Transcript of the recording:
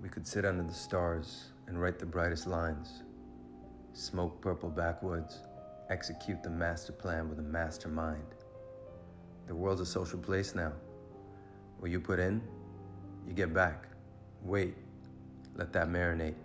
We could sit under the stars and write the brightest lines. Smoke purple backwoods, execute the master plan with a mastermind. The world's a social place now. What you put in, you get back. Wait, let that marinate.